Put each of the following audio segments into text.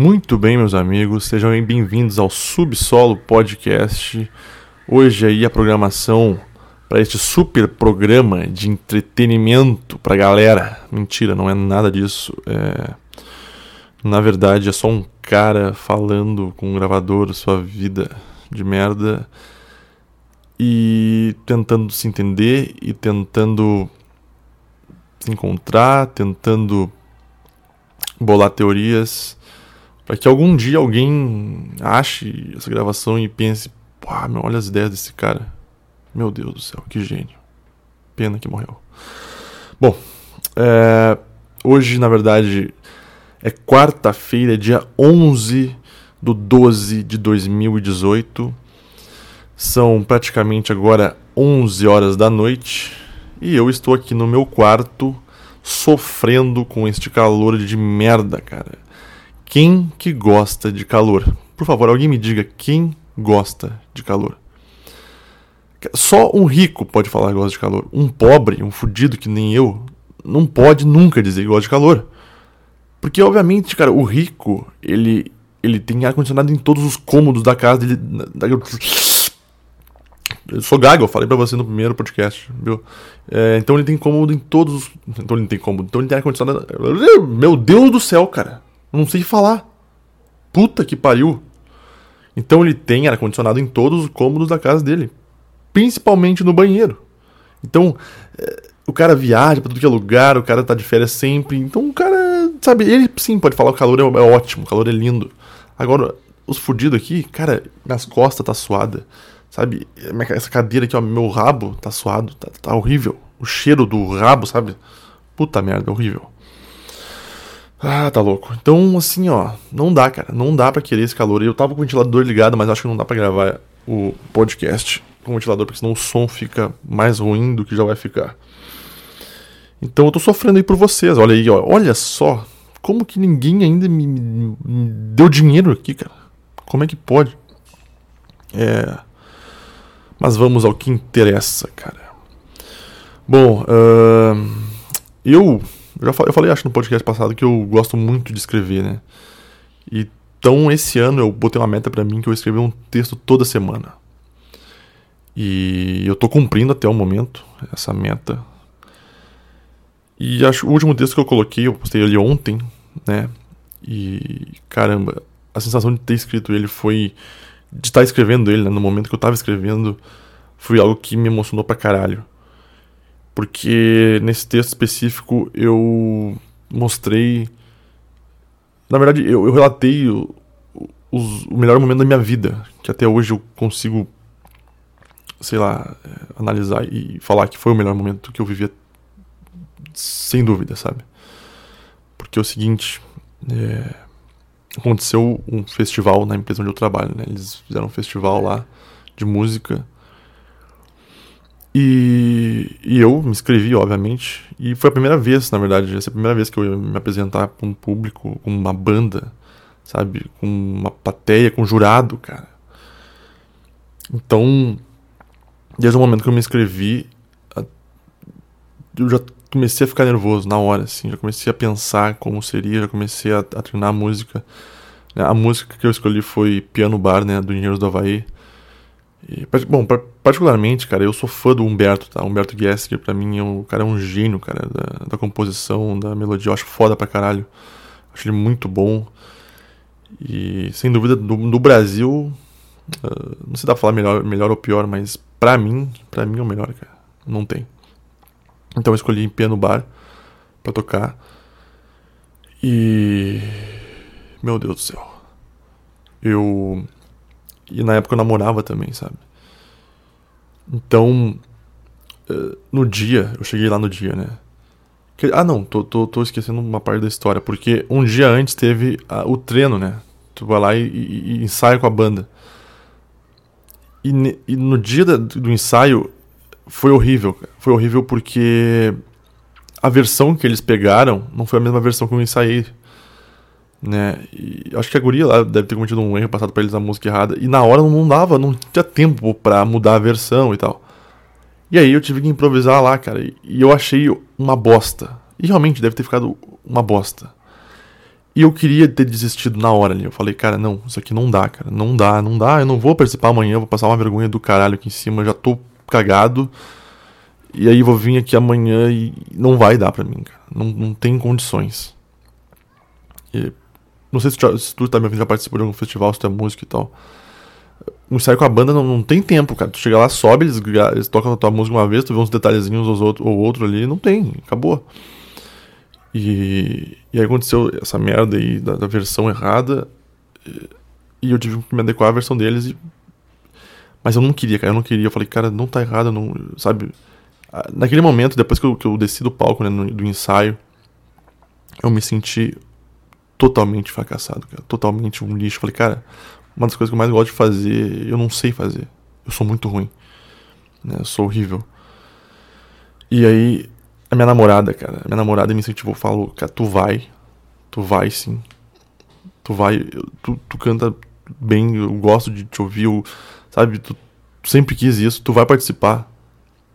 Muito bem, meus amigos, sejam bem-vindos ao Subsolo Podcast. Hoje aí a programação para este super programa de entretenimento pra galera. Mentira, não é nada disso. É... Na verdade, é só um cara falando com um gravador sua vida de merda e tentando se entender e tentando se encontrar, tentando bolar teorias para que algum dia alguém ache essa gravação e pense: pô, meu, olha as ideias desse cara. Meu Deus do céu, que gênio. Pena que morreu. Bom, é, hoje, na verdade, é quarta-feira, dia 11 do 12 de 2018. São praticamente agora 11 horas da noite e eu estou aqui no meu quarto sofrendo com este calor de merda, cara. Quem que gosta de calor? Por favor, alguém me diga quem gosta de calor. Só um rico pode falar que gosta de calor. Um pobre, um fudido que nem eu, não pode nunca dizer que gosta de calor. Porque, obviamente, cara, o rico, ele, ele tem ar-condicionado em todos os cômodos da casa dele. Eu sou gago, eu falei pra você no primeiro podcast, viu? É, então ele tem cômodo em todos os. Então ele tem cômodo. Então ele tem ar-condicionado. Meu Deus do céu, cara. Não sei falar. Puta que pariu. Então ele tem ar-condicionado em todos os cômodos da casa dele. Principalmente no banheiro. Então, é, o cara viaja pra tudo que é lugar, o cara tá de férias sempre. Então o cara, sabe, ele sim pode falar o calor é, é ótimo, o calor é lindo. Agora, os fudidos aqui, cara, minhas costas tá suada. Sabe, essa cadeira aqui, ó, meu rabo tá suado, tá, tá horrível. O cheiro do rabo, sabe? Puta merda, horrível. Ah, tá louco. Então, assim, ó, não dá, cara. Não dá para querer esse calor. Eu tava com o ventilador ligado, mas acho que não dá para gravar o podcast com o ventilador, porque senão o som fica mais ruim do que já vai ficar. Então eu tô sofrendo aí por vocês. Olha aí, ó. Olha só. Como que ninguém ainda me, me, me deu dinheiro aqui, cara? Como é que pode? É. Mas vamos ao que interessa, cara. Bom, uh, eu eu, já, eu falei, acho, no podcast passado que eu gosto muito de escrever, né? Então, esse ano eu botei uma meta para mim que eu escrever um texto toda semana. E eu tô cumprindo até o momento essa meta. E acho o último texto que eu coloquei, eu postei ele ontem, né? E caramba, a sensação de ter escrito ele foi de estar escrevendo ele, né? no momento que eu tava escrevendo, foi algo que me emocionou pra caralho porque nesse texto específico eu mostrei. Na verdade, eu, eu relatei o, o, melhor momento da minha vida, que até hoje eu consigo, sei lá, é, analisar e falar que foi o melhor momento que eu vivia, sem dúvida, sabe? Porque é o seguinte. É, aconteceu um festival na empresa onde eu trabalho, né? Eles fizeram um festival lá de música e, e, eu me inscrevi, obviamente, e foi a primeira vez, na verdade, essa é a primeira vez que eu ia me apresentar para um público, com uma banda, sabe, com uma plateia, com um jurado, cara. Então, desde o momento que eu me inscrevi, eu já comecei a ficar nervoso na hora, assim, já comecei a pensar como seria, já comecei a, a treinar a música. Né. A música que eu escolhi foi Piano Bar, né, do Engenheiros do Havaí. E, bom, particularmente, cara, eu sou fã do Humberto, tá? Humberto Gessinger, pra mim, é um, o cara é um gênio, cara, da, da composição, da melodia. Eu acho foda pra caralho. Acho ele muito bom. E, sem dúvida, no, Brasil, uh, não se dá pra falar melhor, melhor ou pior, mas pra mim, pra mim é o melhor, cara. Não tem. Então eu escolhi em piano bar pra tocar. E. Meu Deus do céu. Eu e na época eu namorava também, sabe? Então, eh, no dia, eu cheguei lá no dia, né? ah, não, tô, tô, tô esquecendo uma parte da história, porque um dia antes teve o treino, né? Tu vai lá e, e, e ensaia com a banda. E, e no dia da, do ensaio foi horrível. Foi horrível porque a versão que eles pegaram não foi a mesma versão que eu ensaiei né? E acho que a guria lá deve ter cometido um erro passado para eles a música errada. E na hora não dava, não tinha tempo para mudar a versão e tal. E aí eu tive que improvisar lá, cara. E eu achei uma bosta. E realmente deve ter ficado uma bosta. E eu queria ter desistido na hora ali. Eu falei, cara, não, isso aqui não dá, cara. Não dá, não dá. Eu não vou participar amanhã, eu vou passar uma vergonha do caralho aqui em cima. Eu já tô cagado. E aí vou vir aqui amanhã e não vai dar pra mim, cara. Não, não tem condições. E, não sei se, tu, se tu também já participou de algum festival, se tu é música e tal. O ensaio com a banda não, não tem tempo, cara. Tu chega lá, sobe, eles, eles tocam a tua música uma vez, tu vê uns detalhezinhos ou outro, ou outro ali, não tem, acabou. E, e aí aconteceu essa merda aí da, da versão errada. E, e, eu tive que me adequar à versão deles. E, mas eu não queria, cara. Eu não queria. Eu falei, cara, não tá errado, não. Sabe? Naquele momento, depois que eu, que eu desci do palco, né, no, do ensaio, eu me senti totalmente fracassado, cara. Totalmente um lixo. Falei, cara, uma das coisas que eu mais gosto de fazer, eu não sei fazer. Eu sou muito ruim. Né? Eu sou horrível. E aí, a minha namorada, cara, minha namorada me incentivou, falou, cara, tu vai, tu vai sim. Tu vai, tu, tu canta bem, eu gosto de te ouvir, eu, sabe, tu, tu sempre quis isso, tu vai participar.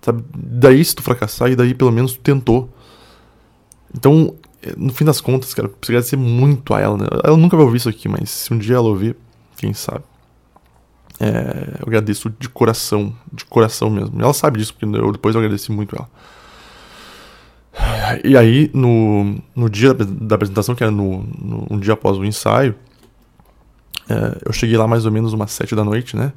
Sabe, daí se tu fracassar, e daí pelo menos tu tentou. Então, no fim das contas, cara, eu preciso agradecer muito a ela, né? Ela nunca vai ouvir isso aqui, mas se um dia ela ouvir, quem sabe. É, eu agradeço de coração, de coração mesmo. Ela sabe disso, porque eu, depois eu agradeci muito ela. E aí, no, no dia da apresentação, que era no, no um dia após o ensaio, é, eu cheguei lá mais ou menos umas sete da noite, né?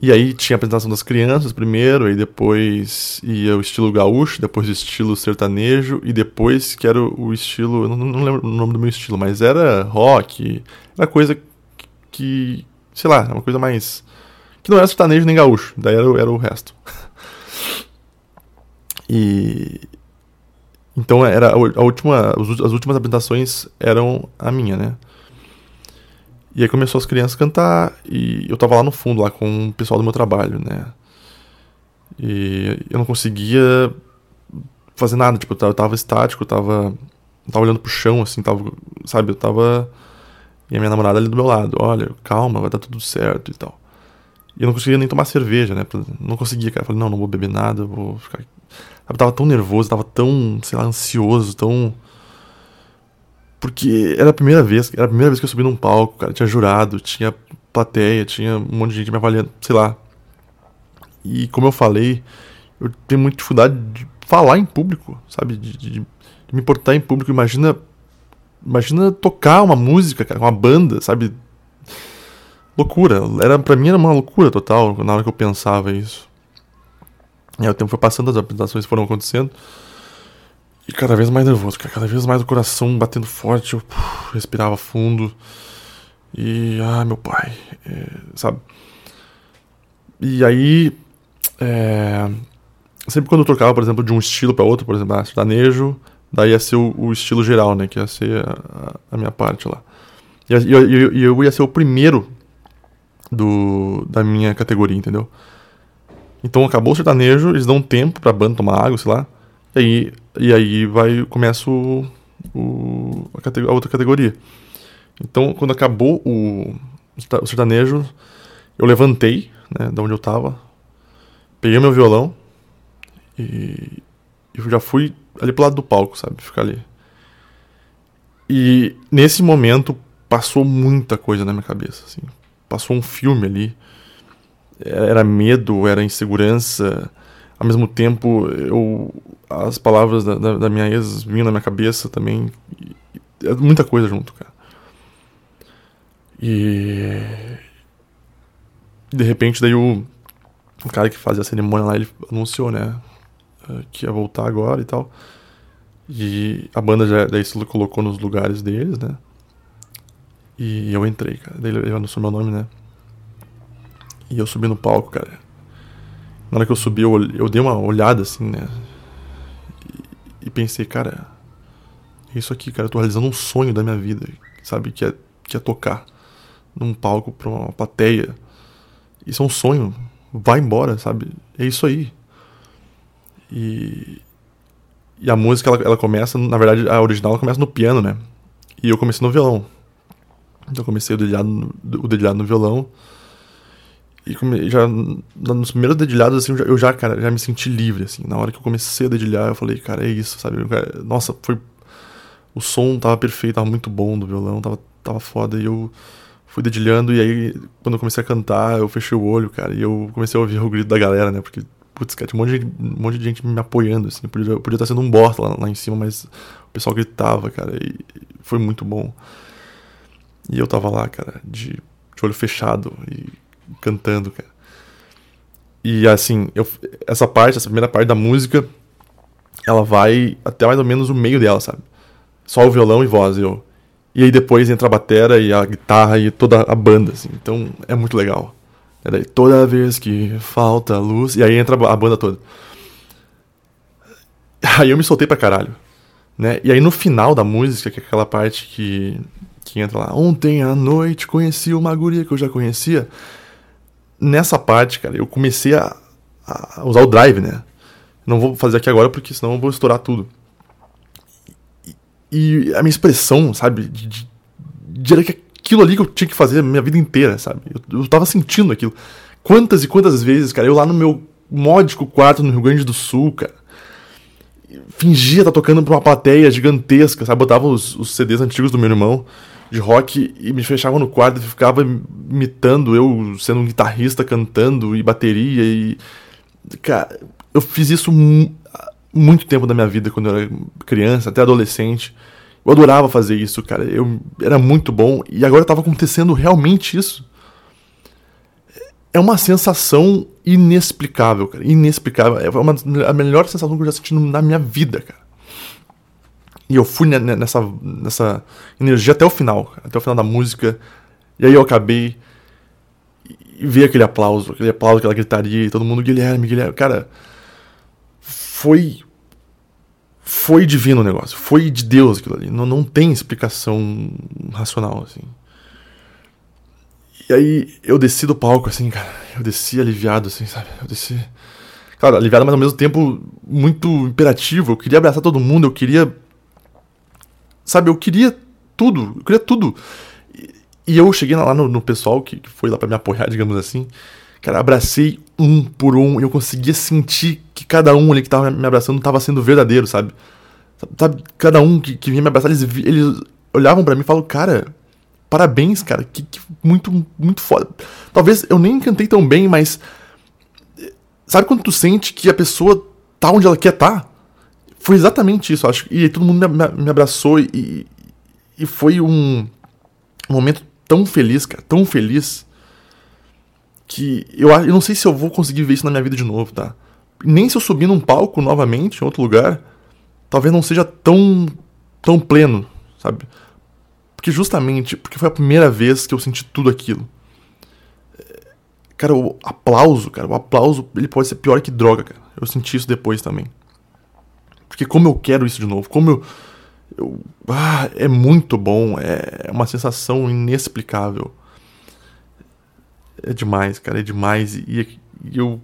E aí tinha a apresentação das crianças primeiro, aí depois ia o estilo gaúcho, depois o estilo sertanejo, e depois que era o estilo. Não, não lembro o nome do meu estilo, mas era rock, era coisa que. sei lá, uma coisa mais. que não era sertanejo nem gaúcho, daí era, era o resto. E, então era a última, as últimas apresentações eram a minha, né? E aí começou as crianças a cantar e eu tava lá no fundo, lá com o pessoal do meu trabalho, né? E eu não conseguia fazer nada, tipo, eu tava estático, eu tava, eu tava olhando pro chão, assim, tava, sabe, eu tava... E a minha namorada ali do meu lado, olha, calma, vai dar tudo certo e tal. E eu não conseguia nem tomar cerveja, né? Não conseguia, cara. Eu falei, não, não vou beber nada, vou ficar eu tava tão nervoso, tava tão, sei lá, ansioso, tão. Porque era a primeira vez, era a primeira vez que eu subi num palco, cara. Tinha jurado, tinha plateia, tinha um monte de gente me avaliando, sei lá. E como eu falei, eu tenho muita dificuldade de falar em público, sabe? De, de, de me portar em público. Imagina. Imagina tocar uma música, cara, uma banda, sabe? Loucura. Era, pra mim era uma loucura total na hora que eu pensava isso. E aí o tempo foi passando, as apresentações foram acontecendo. E cada vez mais nervoso, cada vez mais o coração batendo forte, eu respirava fundo. E, ah, meu pai, é, sabe? E aí, é, sempre quando eu trocava, por exemplo, de um estilo para outro, por exemplo, ah, sertanejo, daí ia ser o, o, estilo geral, né? Que ia ser a, a minha parte lá. E eu, eu, eu ia ser o primeiro do, da minha categoria, entendeu? Então acabou o sertanejo, eles dão tempo pra banda tomar água, sei lá. E aí, e aí vai, começa o, o a, a, outra categoria. Então, quando acabou o, o sertanejo, eu levantei, né, da onde eu tava, peguei meu violão e eu já fui ali pro lado do palco, sabe? Ficar ali. E nesse momento passou muita coisa na minha cabeça, assim. Passou um filme ali era medo, era insegurança. Ao mesmo tempo, eu, as palavras da, da, da minha ex vinham na minha cabeça também. É muita coisa junto, cara. E. De repente, daí o, o cara que fazia a cerimônia lá, ele anunciou, né? Que ia voltar agora e tal. E a banda já daí se colocou nos lugares deles, né? E eu entrei, cara. Daí ele anunciou meu nome, né? E eu subi no palco, cara. Na hora que eu subi, eu, eu dei uma olhada assim, né? E, e, pensei, cara, é isso aqui, cara, eu tô realizando um sonho da minha vida, sabe? Que é, que é tocar num palco pra uma plateia. Isso é um sonho. Vai embora, sabe? É isso aí. E, e a música, ela, ela começa, na verdade, a original ela começa no piano, né? E eu comecei no violão. Então eu comecei o dedilhado, o dedilhado no violão. E já nos primeiros dedilhados, assim, eu já, cara, já me senti livre, assim. Na hora que eu comecei a dedilhar, eu falei, cara, é isso, sabe? Nossa, foi o som tava perfeito, tava muito bom do violão, tava, tava foda. E eu fui dedilhando, e aí, quando eu comecei a cantar, eu fechei o olho, cara, e eu comecei a ouvir o grito da galera, né? Porque, putz, cara, tinha um monte de, um monte de gente me apoiando, assim. Eu podia, eu podia estar sendo um bosta lá, lá em cima, mas o pessoal gritava, cara, e foi muito bom. E eu tava lá, cara, de, de olho fechado e cantando, cara. E assim, eu, essa parte, essa primeira parte da música, ela vai até mais ou menos o meio dela, sabe? Só o violão e voz, eu. E aí depois entra a batera e a guitarra e toda a banda, assim. Então é muito legal. É daí, toda vez que falta luz. E aí entra a banda toda. Aí eu me soltei pra caralho. Né? E aí no final da música, que é aquela parte que, que entra lá. Ontem à noite conheci uma guria que eu já conhecia. Nessa parte, cara, eu comecei a, a usar o drive, né? Não vou fazer aqui agora porque senão eu vou estourar tudo. E a minha expressão, sabe? De, de, de que aquilo ali que eu tinha que fazer a minha vida inteira, sabe? Eu, eu tava sentindo aquilo. Quantas e quantas vezes, cara, eu lá no meu módico quarto no Rio Grande do Sul, cara, fingia estar tá tocando pra uma plateia gigantesca, sabe? Botava os, os CDs antigos do meu irmão de rock e me fechava no quarto e ficava imitando eu sendo um guitarrista cantando e bateria e. Cara, eu fiz isso muito tempo da minha vida, quando eu era criança, até adolescente. Eu adorava fazer isso, cara. Eu era muito bom e agora estava acontecendo realmente isso. É uma sensação inexplicável, cara. Inexplicável. É uma, a melhor sensação que eu já senti na minha vida, cara. E eu fui nessa, nessa energia até o final, até o final da música. E aí eu acabei e vi aquele aplauso, aquele aplauso, aquela gritaria, e todo mundo, Guilherme, Guilherme. Cara, foi foi divino o negócio, foi de Deus aquilo ali, não, não tem explicação racional, assim. E aí eu desci do palco, assim, cara, eu desci aliviado, assim, sabe, eu desci... Claro, aliviado, mas ao mesmo tempo muito imperativo, eu queria abraçar todo mundo, eu queria... Sabe, eu queria tudo, eu queria tudo. E, eu cheguei lá no, no pessoal que, que foi lá para me apoiar, digamos assim, Cara, abracei um por um e eu conseguia sentir que cada um ali que tava me abraçando tava sendo verdadeiro, sabe? Sabe, cada um que, que vinha me abraçar, eles, eles olhavam para mim e falavam, cara, parabéns, cara, que, que, muito, muito foda. Talvez eu nem cantei tão bem, mas. Sabe quando tu sente que a pessoa tá onde ela quer? Tá? Foi exatamente isso, acho. E todo mundo me, abraçou e, e foi um, um momento tão feliz, cara, tão feliz que eu, eu não sei se eu vou conseguir ver isso na minha vida de novo, tá? Nem se eu subir num palco novamente, em outro lugar, talvez não seja tão, tão pleno, sabe? Porque justamente, porque foi a primeira vez que eu senti tudo aquilo. Cara, o aplauso, cara, o aplauso, ele pode ser pior que droga, cara. Eu senti isso depois também. Porque como eu quero isso de novo, como eu... eu ah, é muito bom, é uma sensação inexplicável é demais, cara, é demais. E, e, eu.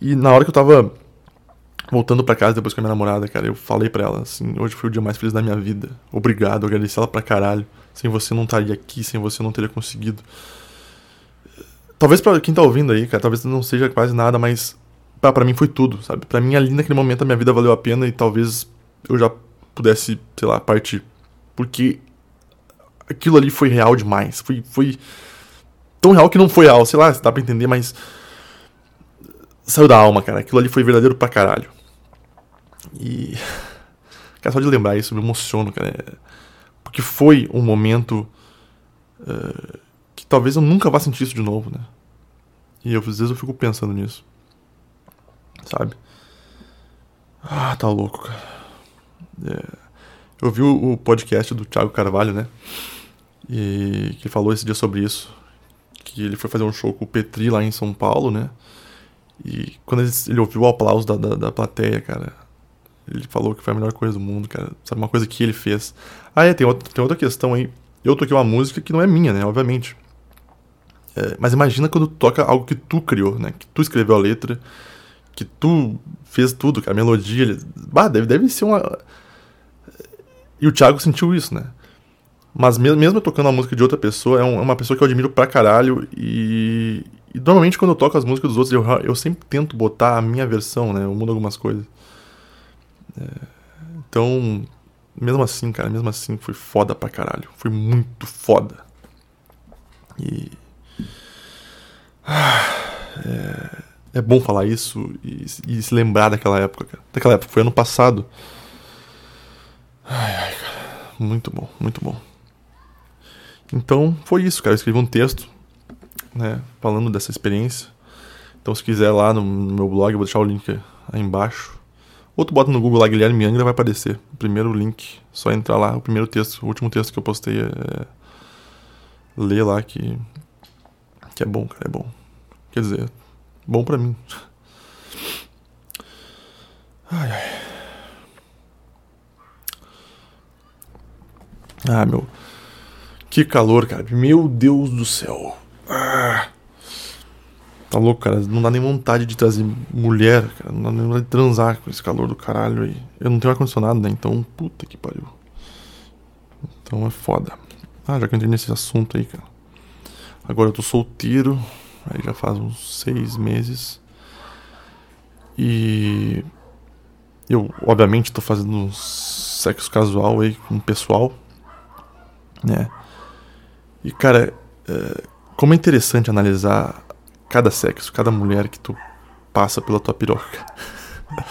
E na hora que eu tava voltando para casa depois com a minha namorada, cara, eu falei para ela assim: hoje foi o dia mais feliz da minha vida. Obrigado, agradeci ela pra caralho. Sem você não estaria aqui, sem você não teria conseguido. Talvez para quem tá ouvindo aí, cara, talvez não seja quase nada, mas para mim foi tudo, sabe? Para mim ali naquele momento a minha vida valeu a pena e talvez eu já pudesse, sei lá, partir. Porque aquilo ali foi real demais. Foi, foi tão real que não foi real, sei lá, dá pra entender, mas. Saiu da alma, cara. Aquilo ali foi verdadeiro pra caralho. E. Cara, só de lembrar isso, me emociono, cara. Porque foi um momento. Uh, que talvez eu nunca vá sentir isso de novo, né? E eu, às vezes eu fico pensando nisso. Sabe? Ah, tá louco, cara. É, eu vi o, podcast do Thiago Carvalho, né? E que falou esse dia sobre isso que ele foi fazer um show com o Petri lá em São Paulo, né? E quando ele, ouviu o aplauso da, da, da, plateia, cara, ele falou que foi a melhor coisa do mundo, cara. Sabe, uma coisa que ele fez. Ah, é, tem outra, tem outra questão aí. Eu toquei uma música que não é minha, né? Obviamente. É, mas imagina quando toca algo que tu criou, né? Que tu escreveu a letra, que tu fez tudo, cara. A melodia. Ele... Bah, deve, deve ser uma. E o Thiago sentiu isso, né? Mas mesmo, mesmo tocando a música de outra pessoa, é, um, é, uma pessoa que eu admiro pra caralho. E, e, normalmente quando eu toco as músicas dos outros, eu, eu sempre tento botar a minha versão, né? Eu mudo algumas coisas. É, então, mesmo assim, cara, mesmo assim foi foda pra caralho. Foi muito foda. E. é, é bom falar isso e, e, se lembrar daquela época, cara. Daquela época, foi ano passado. Ai, ai, cara. Muito bom, muito bom. Então, foi isso, cara. Eu escrevi um texto, né, falando dessa experiência. Então, se quiser lá no meu blog, eu vou deixar o link aí embaixo. Ou tu bota no Google lá Guilherme Angra, vai aparecer. O primeiro link, só entrar lá, o primeiro texto, o último texto que eu postei é. Lê lá que. Que é bom, cara, é bom. Quer dizer, bom pra mim. Ai, ai. Ah, meu. Que calor, cara. Meu Deus do céu. Ah. Tá louco, cara. Não dá nem vontade de trazer mulher, cara. Não dá nem vontade de transar com esse calor do caralho aí. Eu não tenho ar-condicionado, né? Então, puta que pariu. Então é foda. Ah, já que eu entrei nesse assunto aí, cara. Agora eu tô solteiro. Aí já faz uns seis meses. E. Eu, obviamente, tô fazendo sexo casual aí com o pessoal. Né? E, cara, é, como é interessante analisar cada sexo, cada mulher que tu passa pela tua piroca.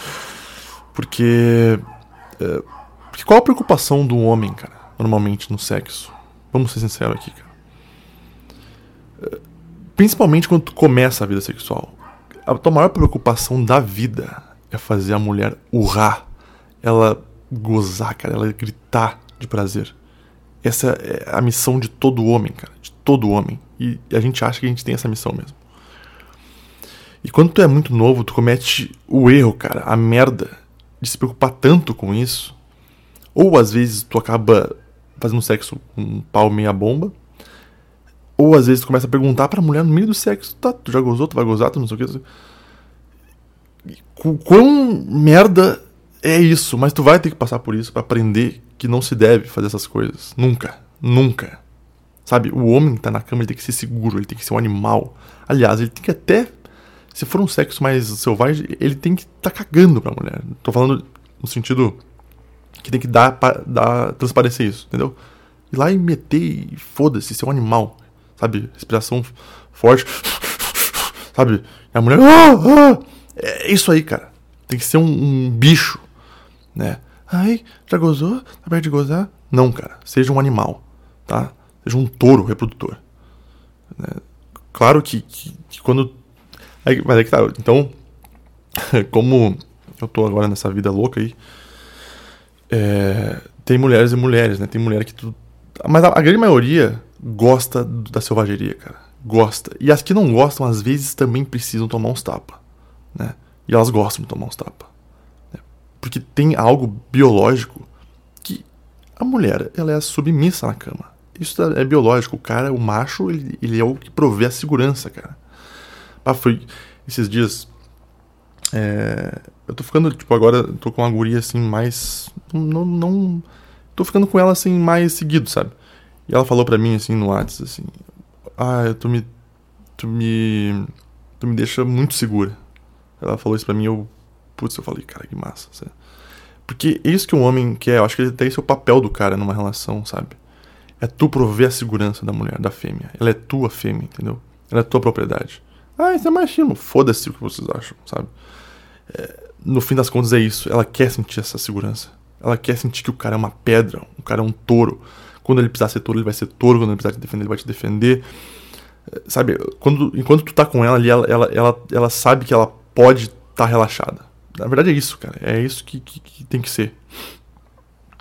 porque, é, porque qual a preocupação do homem, cara, normalmente no sexo? Vamos ser sinceros aqui, cara. É, principalmente quando tu começa a vida sexual. A tua maior preocupação da vida é fazer a mulher urrar, ela gozar, cara, ela gritar de prazer. Essa é a missão de todo homem, cara, de todo homem. E a gente acha que a gente tem essa missão mesmo. E quando tu é muito novo, tu comete o erro, cara, a merda de se preocupar tanto com isso. Ou às vezes tu acaba fazendo sexo com um pau meia bomba. Ou às vezes começa a perguntar pra mulher no meio do sexo: tá, tu já gozou, tu vai gozar, tu não sei o que. Quão merda é isso? Mas tu vai ter que passar por isso para aprender que não se deve fazer essas coisas. Nunca. Nunca. Sabe? O homem que tá na cama ele tem que ser seguro, ele tem que ser um animal. Aliás, ele tem que até se for um sexo mais selvagem, ele tem que tá cagando pra mulher. Tô falando no sentido que tem que dar, dar transparecer isso, entendeu? Ir lá e meter e foda-se, ser um animal, sabe? Respiração forte, sabe? E a mulher. Ah, ah! É isso aí, cara. Tem que ser um, um bicho, né? Ai, já gozou? Tá perto de gozar? Não, cara. Seja um animal, tá? Seja um touro reprodutor. Né? Claro que, que, que quando Aí, mas é que tá. Então, como eu tô agora nessa vida louca aí, é, tem mulheres e mulheres, né? Tem mulher que tu. Mas a, a, grande maioria gosta da selvageria, cara. Gosta. E as que não gostam, às vezes, também precisam tomar uns tapas, né? E elas gostam de tomar uns tapas. Né? Porque tem algo biológico que a mulher, ela é submissa na cama. Isso é biológico. O cara, o macho, ele, ele é o que provê a segurança, cara. Ah, foi esses dias. É, eu tô ficando, tipo, agora tô com uma guria assim mais. Não, não. Tô ficando com ela assim mais seguido, sabe? E ela falou pra mim assim no WhatsApp assim: Ah, tu me. Tu me. Tu me deixa muito segura. Ela falou isso pra mim eu. Putz, eu falei, cara, que massa, sabe? Porque é isso que um homem quer, eu acho que até esse é o papel do cara numa relação, sabe? É tu prover a segurança da mulher, da fêmea. Ela é tua fêmea, entendeu? Ela é tua propriedade. Ah, isso é machismo. Foda-se o que vocês acham, sabe? É, no fim das contas é isso. Ela quer sentir essa segurança. Ela quer sentir que o cara é uma pedra, o cara é um touro. Quando ele precisar ser touro, ele vai ser touro. Quando ele precisar te defender, ele vai te defender. É, sabe, quando, enquanto tu tá com ela ali, ela, ela, ela, ela sabe que ela pode estar tá relaxada. Na verdade é isso, cara. É isso que, que, que tem que ser.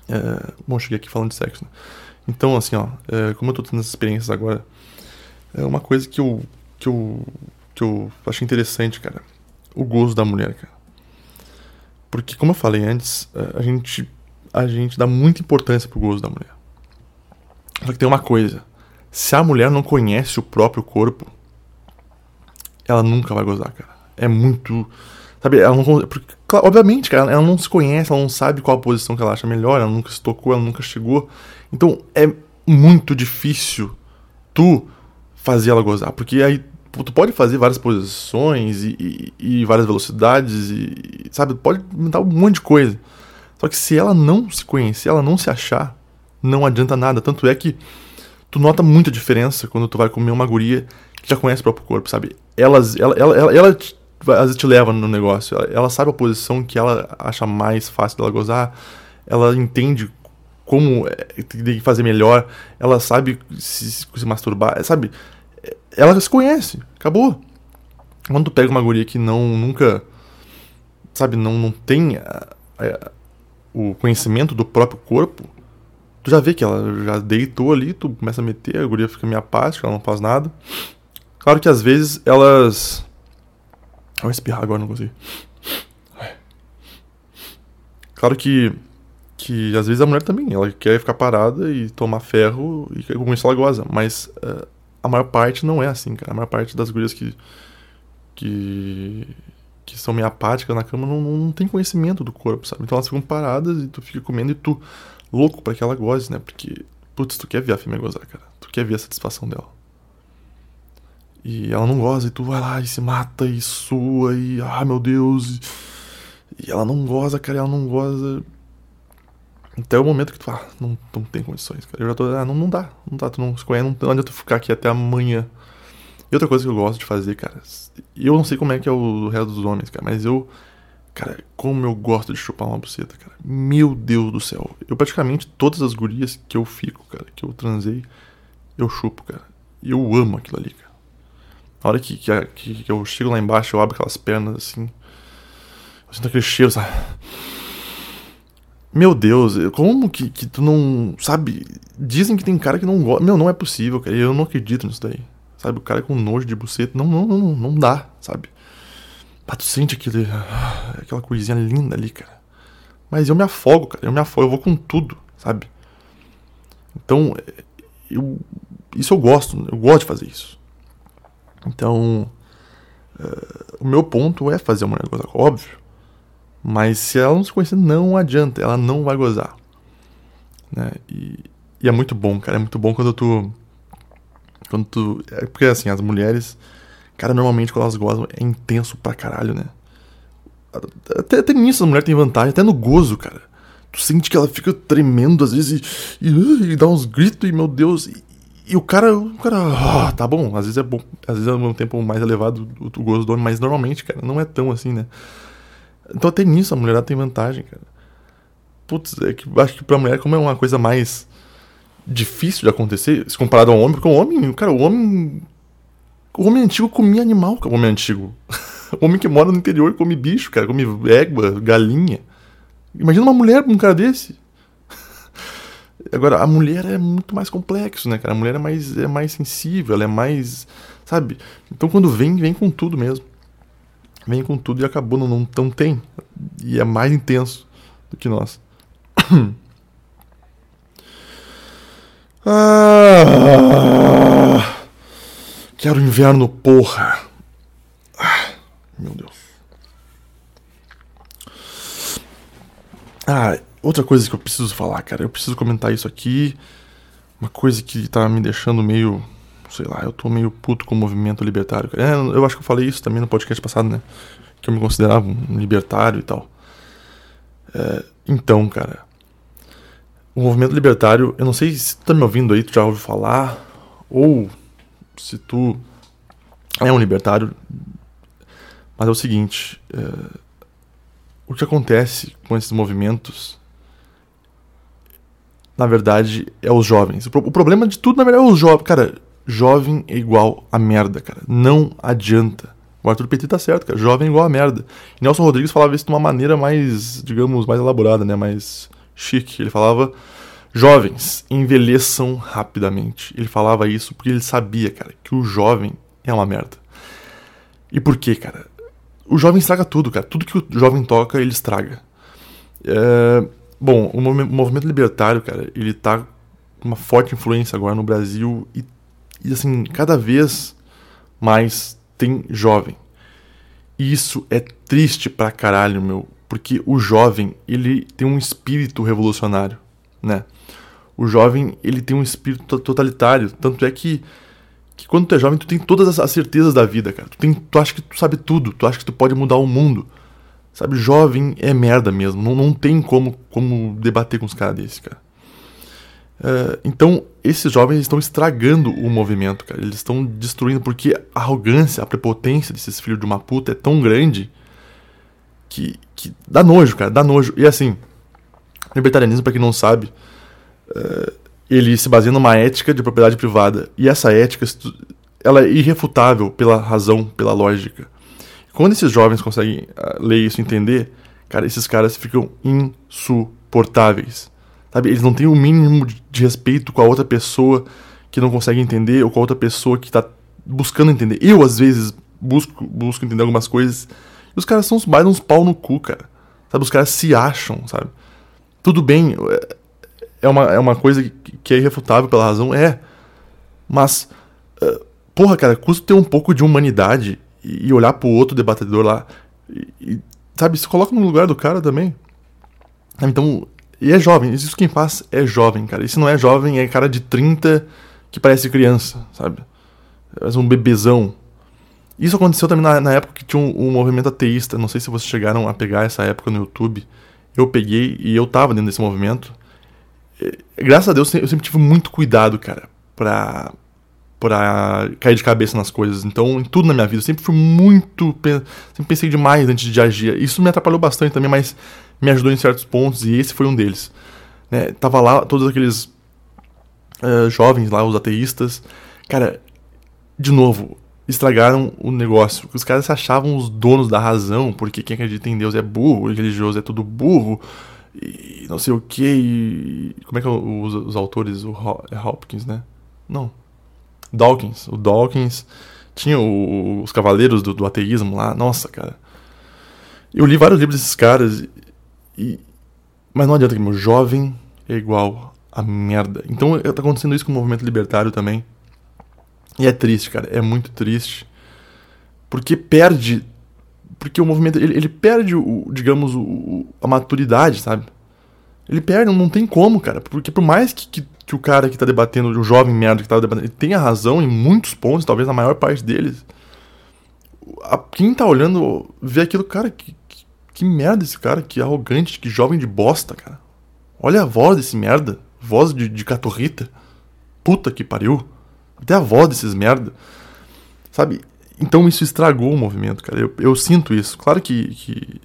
É, bom, cheguei aqui falando de sexo, né? Então, assim, ó, é, como eu tô tendo essas experiências agora, é uma coisa que eu, que eu que eu achei interessante, cara. O gozo da mulher, cara. Porque, como eu falei antes, eh, a gente, a gente dá muita importância pro gozo da mulher. Só que tem uma coisa: se a mulher não conhece o próprio corpo, ela nunca vai gozar, cara. É muito. Sabe, ela não. Porque, obviamente, cara, ela não se conhece, ela não sabe qual a posição que ela acha melhor, ela nunca se tocou, ela nunca chegou. Então é muito difícil tu fazer ela gozar. Porque aí tu pode fazer várias posições e, e, e várias velocidades e sabe pode inventar um monte de coisa Só que se ela não se conhecer, ela não se achar, não adianta nada. Tanto é que tu nota muita diferença quando tu vai comer uma guria que já conhece o próprio corpo, sabe? Elas, ela, ela, ela, ela te, às vezes te leva no negócio. Ela, ela, sabe a posição que ela acha mais fácil dela gozar. Ela entende como é, tem que fazer melhor. Ela sabe se, se masturbar, sabe? Ela se conhece. Acabou. Quando tu pega uma guria que não nunca sabe, não, não tem a, a, o conhecimento do próprio corpo, tu já vê que ela já deitou ali, tu começa a meter, a guria fica meio apática, ela não faz nada. Claro que às vezes elas. Eu vou espirrar agora, não consigo. Claro que. Que às vezes a mulher também, ela quer ficar parada e tomar ferro e com isso ela goza. Mas uh, a maior parte não é assim, cara. A maior parte das gurias que. que que são meio apáticas na cama não, não tem conhecimento do corpo, sabe? Então elas ficam paradas e tu fica comendo e tu louco para que ela goze, né? Porque, putz, tu quer ver a fêmea gozar, cara. Tu quer ver a satisfação dela. E ela não goza e tu vai lá e se mata e sua e, ah, meu Deus. E, e ela não goza, cara, ela não goza. Até o momento que tu, ah, não, não tem condições, cara. Eu já tô, ah, não, não dá, não dá, tu não se conhece, não, não adianta tu ficar aqui até amanhã. E outra coisa que eu gosto de fazer, cara, eu não sei como é que é o resto dos homens, cara, mas eu, cara, como eu gosto de chupar uma buceta, cara. Meu Deus do céu. Eu praticamente todas as gurias que eu fico, cara, que eu transei, eu chupo, cara. E eu amo aquilo ali, cara. Na hora que, que, que, que eu chego lá embaixo, eu abro aquelas pernas assim. Eu sinto aquele cheiro, sabe? Meu Deus, como que, que tu não. Sabe? Dizem que tem cara que não gosta. Meu, não é possível, cara. Eu não acredito nisso daí. Sabe? O cara com nojo de buceta. Não, não, não, não dá, sabe? Mas tu sente aquele, aquela coisinha linda ali, cara. Mas eu me afogo, cara. Eu me afogo, eu vou com tudo, sabe? Então, eu, isso eu gosto. Eu gosto de fazer isso. Então, uh, o meu ponto é fazer uma mulher gozar, óbvio. Mas se ela não se conhecer, não adianta. Ela não vai gozar. Né? E, e é muito bom, cara. É muito bom quando tu quando tu. É porque assim, as mulheres. Cara, normalmente quando elas gozam é intenso pra caralho, né? Até, até nisso a mulher tem vantagem, até no gozo, cara. Tu sente que ela fica tremendo às vezes e, e, e dá uns gritos e, meu Deus. E, e o cara. O cara. Ah, tá bom, às vezes é bom. Às vezes é um tempo mais elevado o, o gozo do homem, mas normalmente, cara, não é tão assim, né? Então até nisso a mulher tem vantagem, cara. Putz, é que acho que pra mulher, como é uma coisa mais difícil de acontecer, se comparado ao homem, porque o homem, cara, o homem. O homem antigo comia animal, o homem antigo. o homem que mora no interior come bicho, cara, come égua, galinha. Imagina uma mulher com um cara desse. Agora, a mulher é muito mais complexo, né, cara? A mulher é mais, é mais sensível, ela é mais. Sabe? Então quando vem, vem com tudo mesmo. Vem com tudo e acabou, não, não, não tem. E é mais intenso do que nós. Ah, quero inverno, porra. Ah, meu Deus. Ah, outra coisa que eu preciso falar, cara. Eu preciso comentar isso aqui. Uma coisa que tá me deixando meio. Sei lá, eu tô meio puto com o movimento libertário. É, eu acho que eu falei isso também no podcast passado, né? Que eu me considerava um libertário e tal. É, então, cara o movimento libertário, eu não sei se tu tá me ouvindo aí, tu já ouviu falar, ou se tu é um libertário, mas é o seguinte, é, o que acontece com esses movimentos, na verdade, é os jovens. O, o problema de tudo, na verdade, é os jovens. Cara, jovem é igual a merda, cara. Não adianta. O Arthur Petit tá certo, cara. Jovem é igual a merda. E Nelson Rodrigues falava isso de uma maneira mais, digamos, mais elaborada, né? Mais chique. Ele falava: jovens, envelheçam rapidamente. Ele falava isso porque ele sabia, cara, que o jovem é uma merda. E por quê, cara? O jovem estraga tudo, cara. Tudo que o jovem toca, ele estraga. É... Bom, o movimento libertário, cara, ele tá com uma forte influência agora no Brasil e, e assim, cada vez mais tem jovem. E isso é triste pra caralho, meu porque o jovem ele tem um espírito revolucionário, né? O jovem ele tem um espírito totalitário, tanto é que, que quando tu é jovem tu tem todas as certezas da vida, cara. Tu, tem, tu acha que tu sabe tudo, tu acha que tu pode mudar o mundo, Sabe, jovem é merda mesmo. Não, não tem como, como debater com os caras desse, cara. Uh, então, esses jovens estão estragando o movimento, cara. Eles estão destruindo porque a arrogância, a prepotência desses filhos de uma puta é tão grande que, que dá nojo, cara. Dá nojo. E assim, libertarianismo, para quem não sabe, uh, ele se baseia numa ética de propriedade privada. E essa ética ela é irrefutável pela razão, pela lógica. Quando esses jovens conseguem uh, ler isso e entender, cara, esses caras ficam insuportáveis. Sabe? Eles não têm o mínimo de respeito com a outra pessoa que não consegue entender ou com a outra pessoa que está buscando entender. Eu, às vezes, busco, busco entender algumas coisas e os caras são mais uns pau no cu, cara. Sabe? Os caras se acham, sabe? Tudo bem, é uma, é uma coisa que é irrefutável pela razão, é. Mas, uh, porra, cara, custa ter um pouco de humanidade e olhar pro outro debatedor lá e, e sabe, se coloca no lugar do cara também. Então, e é jovem, isso quem faz é jovem, cara. E se não é jovem, é cara de 30 que parece criança, sabe? É um bebezão. Isso aconteceu também na, na época que tinha um, um, movimento ateísta. Não sei se vocês chegaram a pegar essa época no YouTube. Eu peguei e eu tava dentro desse movimento. E, graças a Deus eu sempre tive muito cuidado, cara, pra, pra cair de cabeça nas coisas. Então, em tudo na minha vida, eu sempre fui muito. Sempre pensei demais antes de agir. Isso me atrapalhou bastante também, mas me ajudou em certos pontos e esse foi um deles. Né? Tava lá todos aqueles uh, jovens lá, os ateístas. Cara, de novo, estragaram o negócio. Os caras se achavam os donos da razão, porque quem acredita em Deus é burro, religioso é tudo burro, e não sei o que. E... Como é que é os, os autores? O é Hopkins, né? Não. Dawkins. O Dawkins tinha o, os cavaleiros do, do, ateísmo lá. Nossa, cara. Eu li vários livros desses caras e, mas não adianta que meu jovem é igual a merda. Então tá acontecendo isso com o movimento libertário também. E é triste, cara. É muito triste. Porque perde. Porque o movimento. Ele, ele perde, o, digamos, o, a maturidade, sabe? Ele perde, não tem como, cara. Porque por mais que, que, que o cara que tá debatendo, o jovem merda que tá debatendo, ele tenha razão em muitos pontos, talvez na maior parte deles. A, quem tá olhando vê aquilo, cara, que, que merda esse cara, que arrogante, que jovem de bosta, cara. Olha a voz desse merda. Voz de, de catorrita. Puta que pariu. Até a voz desses merda. Sabe? Então isso estragou o movimento, cara. Eu, eu sinto isso. Claro que, que,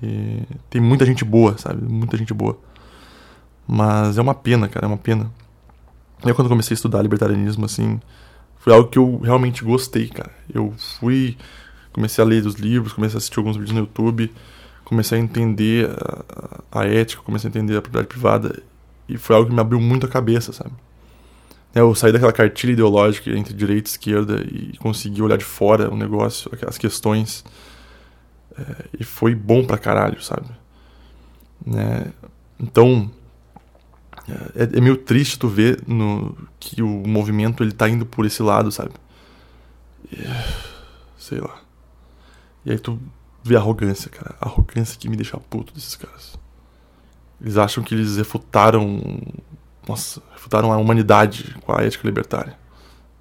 que, tem muita gente boa, sabe? Muita gente boa. Mas é uma pena, cara. É uma pena. Eu, quando comecei a estudar libertarianismo, assim, foi algo que eu realmente gostei, cara. Eu fui comecei a ler os livros, comecei a assistir alguns vídeos no YouTube, comecei a entender a, a ética, comecei a entender a propriedade privada e foi algo que me abriu muito a cabeça, sabe? É, eu saí daquela cartilha ideológica entre direita e esquerda e consegui olhar de fora o negócio, as questões é, e foi bom pra caralho, sabe? Né? Então é, é, meio triste tu ver no, que o movimento ele tá indo por esse lado, sabe? Sei lá. E aí tu vê a arrogância, cara. A arrogância que me deixa puto desses caras. Eles acham que eles refutaram. Nossa, refutaram a humanidade com a ética libertária.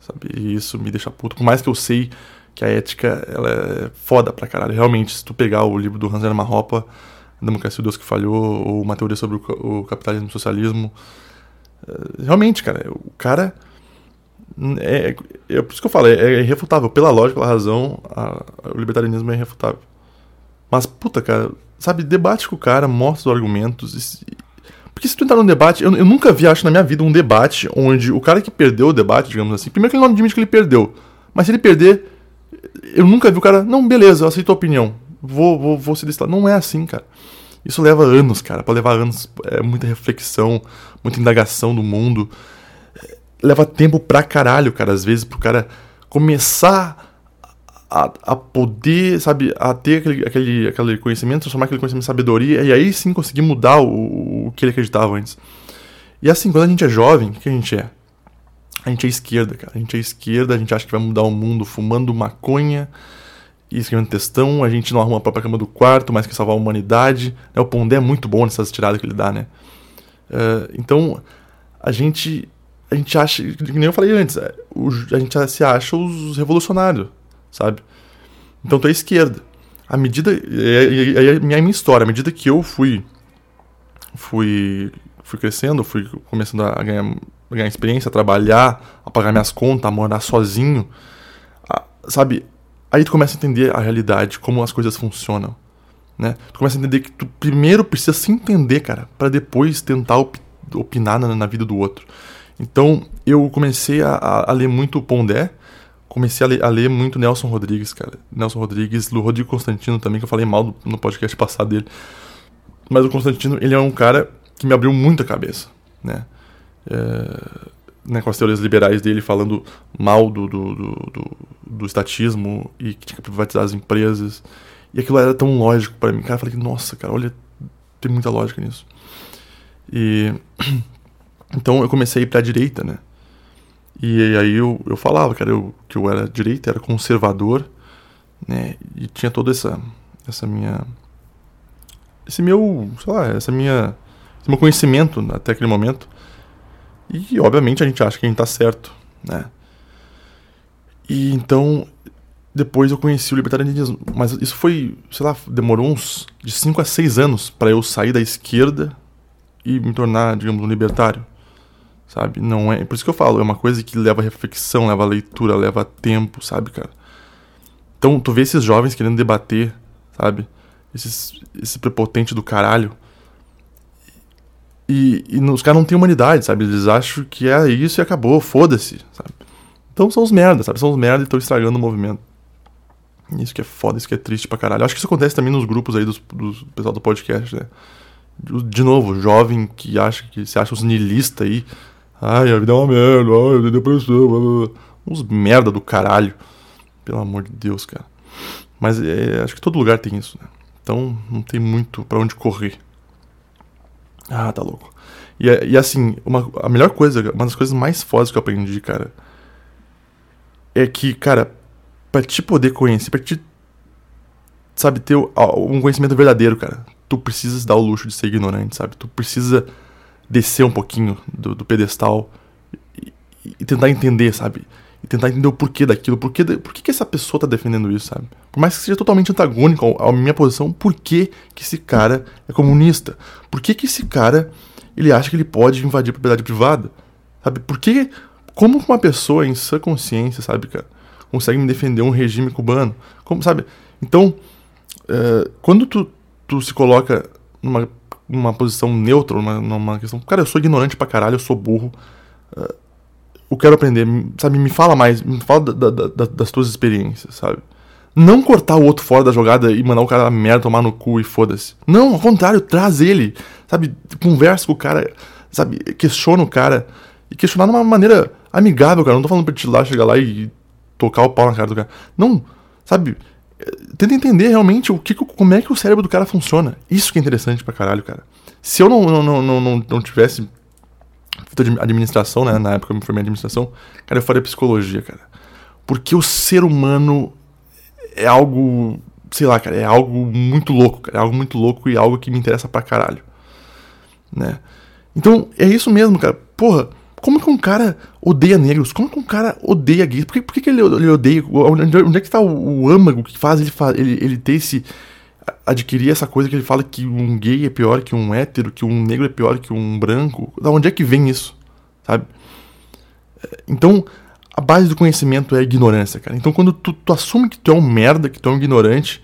Sabe? E isso me deixa puto. Por mais que eu sei que a ética ela é foda pra caralho. Realmente, se tu pegar o livro do Hans Hermann Hoppe, Democracia do Deus que Falhou, ou uma teoria sobre o, capitalismo e o socialismo. Eh, realmente, cara, o cara é, é, por isso que eu falo, é, é irrefutável. Pela lógica, pela razão, a, o libertarianismo é irrefutável. Mas, puta, cara, sabe, debate com o cara, mostra os argumentos. E, porque se tu entrar num debate, eu, eu, nunca vi, acho, na minha vida, um debate onde o cara que perdeu o debate, digamos assim, primeiro que ele não admite que ele perdeu. Mas se ele perder, eu nunca vi o cara, não, beleza, eu aceito a opinião. Vou, vou, vou se listar. Não é assim, cara. Isso leva anos, cara. Pra levar anos, é muita reflexão, muita indagação do mundo leva tempo pra caralho, cara, às vezes, pro cara começar a, a poder, sabe, a ter aquele, aquele, aquele conhecimento, transformar aquele conhecimento em sabedoria, e aí sim conseguir mudar o, o que ele acreditava antes. E assim, quando a gente é jovem, o que a gente é? A gente é esquerda, cara. A gente é esquerda, a gente acha que vai mudar o mundo fumando maconha e escrevendo textão, a gente não arruma a própria cama do quarto, mas quer salvar a humanidade. Né? O Pondé é muito bom nessas tiradas que ele dá, né? Uh, então, a gente a gente acha, que nem eu falei antes, é, a gente se acha os revolucionários, sabe? Então tu é esquerda. à medida. É, a minha história, à medida que eu fui. Fui. Fui crescendo, fui começando a ganhar, ganhar experiência, trabalhar, a pagar minhas contas, a morar sozinho. A, sabe? Aí tu começa a entender a realidade, como as coisas funcionam. Né? Tu começa a entender que tu primeiro precisa se entender, cara, para depois tentar op opinar na, na, vida do outro. Então eu comecei a, a, a ler muito Pondé, comecei a ler, a ler, muito Nelson Rodrigues, cara. Nelson Rodrigues, do Rodrigo Constantino também, que eu falei mal do, no podcast passado dele. Mas o Constantino, ele é um cara que me abriu muito a cabeça, né? É, né, com as teorias liberais dele falando mal do, do, do, do, do estatismo e que tinha que privatizar as empresas. E aquilo era tão lógico para mim. Cara, eu falei, nossa, cara, olha, tem muita lógica nisso. E então eu comecei a ir pra direita, né? E aí eu, eu falava, cara, eu, que eu era direita, era conservador, né? E tinha toda essa essa minha esse meu, sei lá, essa minha esse meu conhecimento até aquele momento. E obviamente a gente acha que a gente tá certo, né? E então depois eu conheci o libertarianismo, mas isso foi, sei lá, demorou uns de 5 a 6 anos para eu sair da esquerda e me tornar, digamos, um libertário sabe? Não é, por isso que eu falo, é uma coisa que leva reflexão, leva leitura, leva tempo, sabe, cara? Então, tu vê esses jovens querendo debater, sabe? Esses, esse prepotente do caralho. E, e os caras não têm humanidade, sabe? Eles acham que é isso e acabou, foda-se, sabe? Então são os merda, sabe? São os merda e estão estragando o movimento. Isso que é foda, isso que é triste pra caralho. Acho que isso acontece também nos grupos aí dos, dos pessoal do podcast, né? De novo, jovem que acha que se acha os nihilistas aí, Ai, a vida é uma merda, ai, eu tenho depressão. Blá, blá. Uns merda do caralho. Pelo amor de Deus, cara. Mas é, acho que todo lugar tem isso, né? Então não tem muito para onde correr. Ah, tá louco. E, e assim, uma, a melhor coisa, uma das coisas mais fodas que eu aprendi, cara, é que, cara, pra te poder conhecer, pra te, sabe, ter um conhecimento verdadeiro, cara, tu precisas dar o luxo de ser ignorante, sabe? Tu precisa descer um pouquinho do, do pedestal e, e, tentar entender, sabe? E tentar entender o porquê daquilo, porquê, por que, que essa pessoa tá defendendo isso, sabe? Por mais que seja totalmente antagônico à minha posição, por que, que esse cara é comunista? Por que, que esse cara ele acha que ele pode invadir a propriedade privada? Sabe? Por que, como uma pessoa em sua consciência, sabe, cara, consegue me defender um regime cubano? Como, sabe? Então, uh, quando tu, tu se coloca numa uma posição neutra, numa, numa questão. Cara, eu sou ignorante pra caralho, eu sou burro. Uh, eu quero aprender, sabe? Me fala mais, me fala da, da, da, das tuas experiências, sabe? Não cortar o outro fora da jogada e mandar o cara merda tomar no cu e foda-se. Não, ao contrário, traz ele, sabe? Conversa com o cara, sabe? Questiona o cara. E questionar de uma maneira amigável, cara. Não tô falando pra te lá, chegar lá e tocar o pau na cara do cara. Não, sabe? tenta entender realmente o que, como é que o cérebro do cara funciona. Isso que é interessante pra caralho, cara. Se eu não, não, não, não, não tivesse feito administração, né? Na época eu me formei em administração, cara, eu faria psicologia, cara. Porque o ser humano é algo, sei lá, cara, é algo muito louco, cara. É algo muito louco e algo que me interessa pra caralho. Né? Então, é isso mesmo, cara. Porra, como que um cara odeia negros? Como que um cara odeia gays? Por que, por que, que ele, ele, odeia? Onde, onde é que está o, o, âmago que faz ele, ele, ele ter esse. Adquirir essa coisa que ele fala que um gay é pior que um hétero, que um negro é pior que um branco? Da onde é que vem isso? Sabe? Então, a base do conhecimento é a ignorância, cara. Então, quando tu, tu assume que tu é um merda, que tu é um ignorante,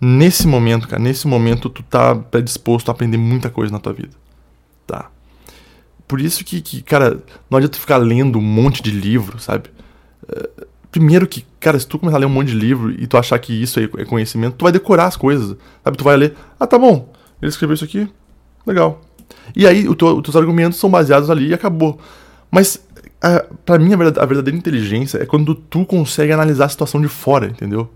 nesse momento, cara, nesse momento tu tá predisposto a aprender muita coisa na tua vida. Tá? Por isso que, que, cara, não adianta ficar lendo um monte de livro, sabe? Primeiro que, cara, se tu começar a ler um monte de livro e tu achar que isso é conhecimento, tu vai decorar as coisas, sabe? Tu vai ler, ah, tá bom, ele escreveu isso aqui, legal. E aí os teus argumentos são baseados ali e acabou. Mas, a, pra mim, a verdadeira, a verdadeira inteligência é quando tu consegue analisar a situação de fora, entendeu?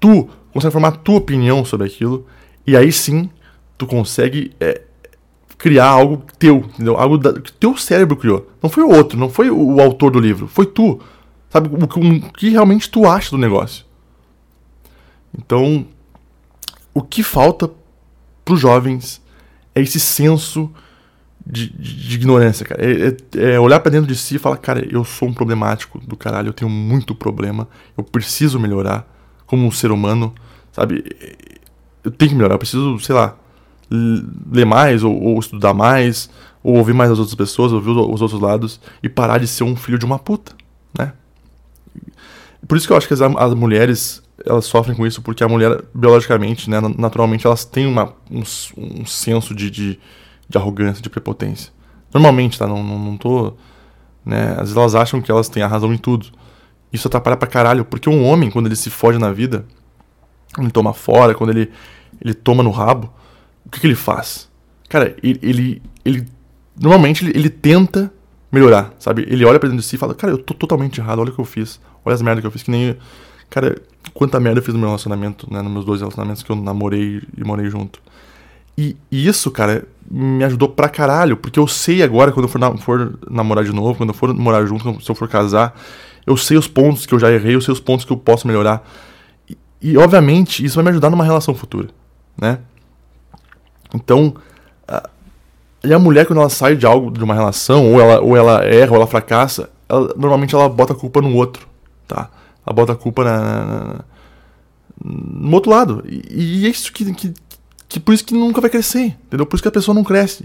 Tu consegue formar a tua opinião sobre aquilo, e aí sim tu consegue é, criar algo teu, entendeu? Algo da, que teu cérebro criou. Não foi o outro, não foi o, o autor do livro, foi tu. Sabe o, o, que realmente tu acha do negócio. Então, o que falta para os jovens é esse senso de, de, de ignorância, cara. É, é, é olhar para dentro de si e falar, cara, eu sou um problemático do caralho, eu tenho muito problema, eu preciso melhorar como um ser humano, sabe? Eu tenho que melhorar, eu preciso, sei lá, ler mais, ou, ou estudar mais, ou ouvir mais as outras pessoas, ouvir os outros lados, e parar de ser um filho de uma puta, né? Por isso que eu acho que as, as mulheres elas sofrem com isso porque a mulher, biologicamente, né, naturalmente, elas têm uma, um, um senso de, de, de, arrogância, de prepotência. Normalmente, tá? Não, não, não tô. Né? Às vezes elas acham que elas têm a razão em tudo. Isso atrapalha pra caralho, porque um homem, quando ele se foge na vida, quando ele toma fora, quando ele, ele toma no rabo, o que, que ele faz? Cara, ele, ele, ele normalmente ele, ele, tenta melhorar, sabe? Ele olha pra dentro de si e fala, cara, eu tô totalmente errado, olha o que eu fiz, olha as merdas que eu fiz, que nem. Cara, quanta merda eu fiz no meu relacionamento, né? Nos meus dois relacionamentos que eu namorei e morei junto. E, e isso, cara, me ajudou pra caralho, porque eu sei agora, quando eu for, na, for namorar de novo, quando eu for morar junto, se eu for casar, eu sei os pontos que eu já errei, eu sei os pontos que eu posso melhorar. E, e obviamente, isso vai me ajudar numa relação futura, né? Então, a, e a mulher, quando ela sai de algo, de uma relação, ou ela, ou ela erra, ou ela fracassa, ela, normalmente ela bota a culpa no outro, tá? Ela bota a culpa na, na no outro lado. E, e é isso que, que, que, por isso que nunca vai crescer, entendeu? Por isso que a pessoa não cresce.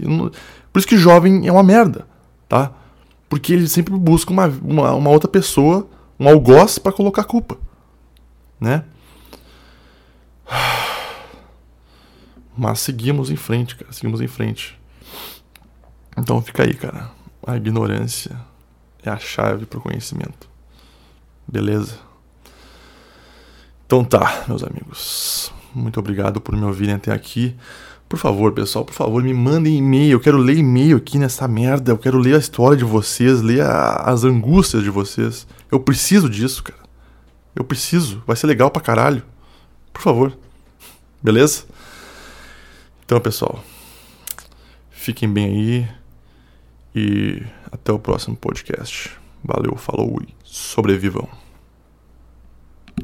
Por isso que jovem é uma merda, tá? Porque ele sempre busca uma, uma, uma outra pessoa, um algoz para colocar a culpa, né? Mas seguimos em frente, cara. Seguimos em frente. Então fica aí, cara. A ignorância é a chave pro conhecimento. Beleza? Então tá, meus amigos. Muito obrigado por me ouvirem até aqui. Por favor, pessoal, por favor, me mandem e-mail. Eu quero ler e-mail aqui nessa merda. Eu quero ler a história de vocês, ler a, as angústias de vocês. Eu preciso disso, cara. Eu preciso. Vai ser legal pra caralho. Por favor. Beleza? Então, pessoal, fiquem bem aí e até o próximo podcast. Valeu, falou e sobrevivam.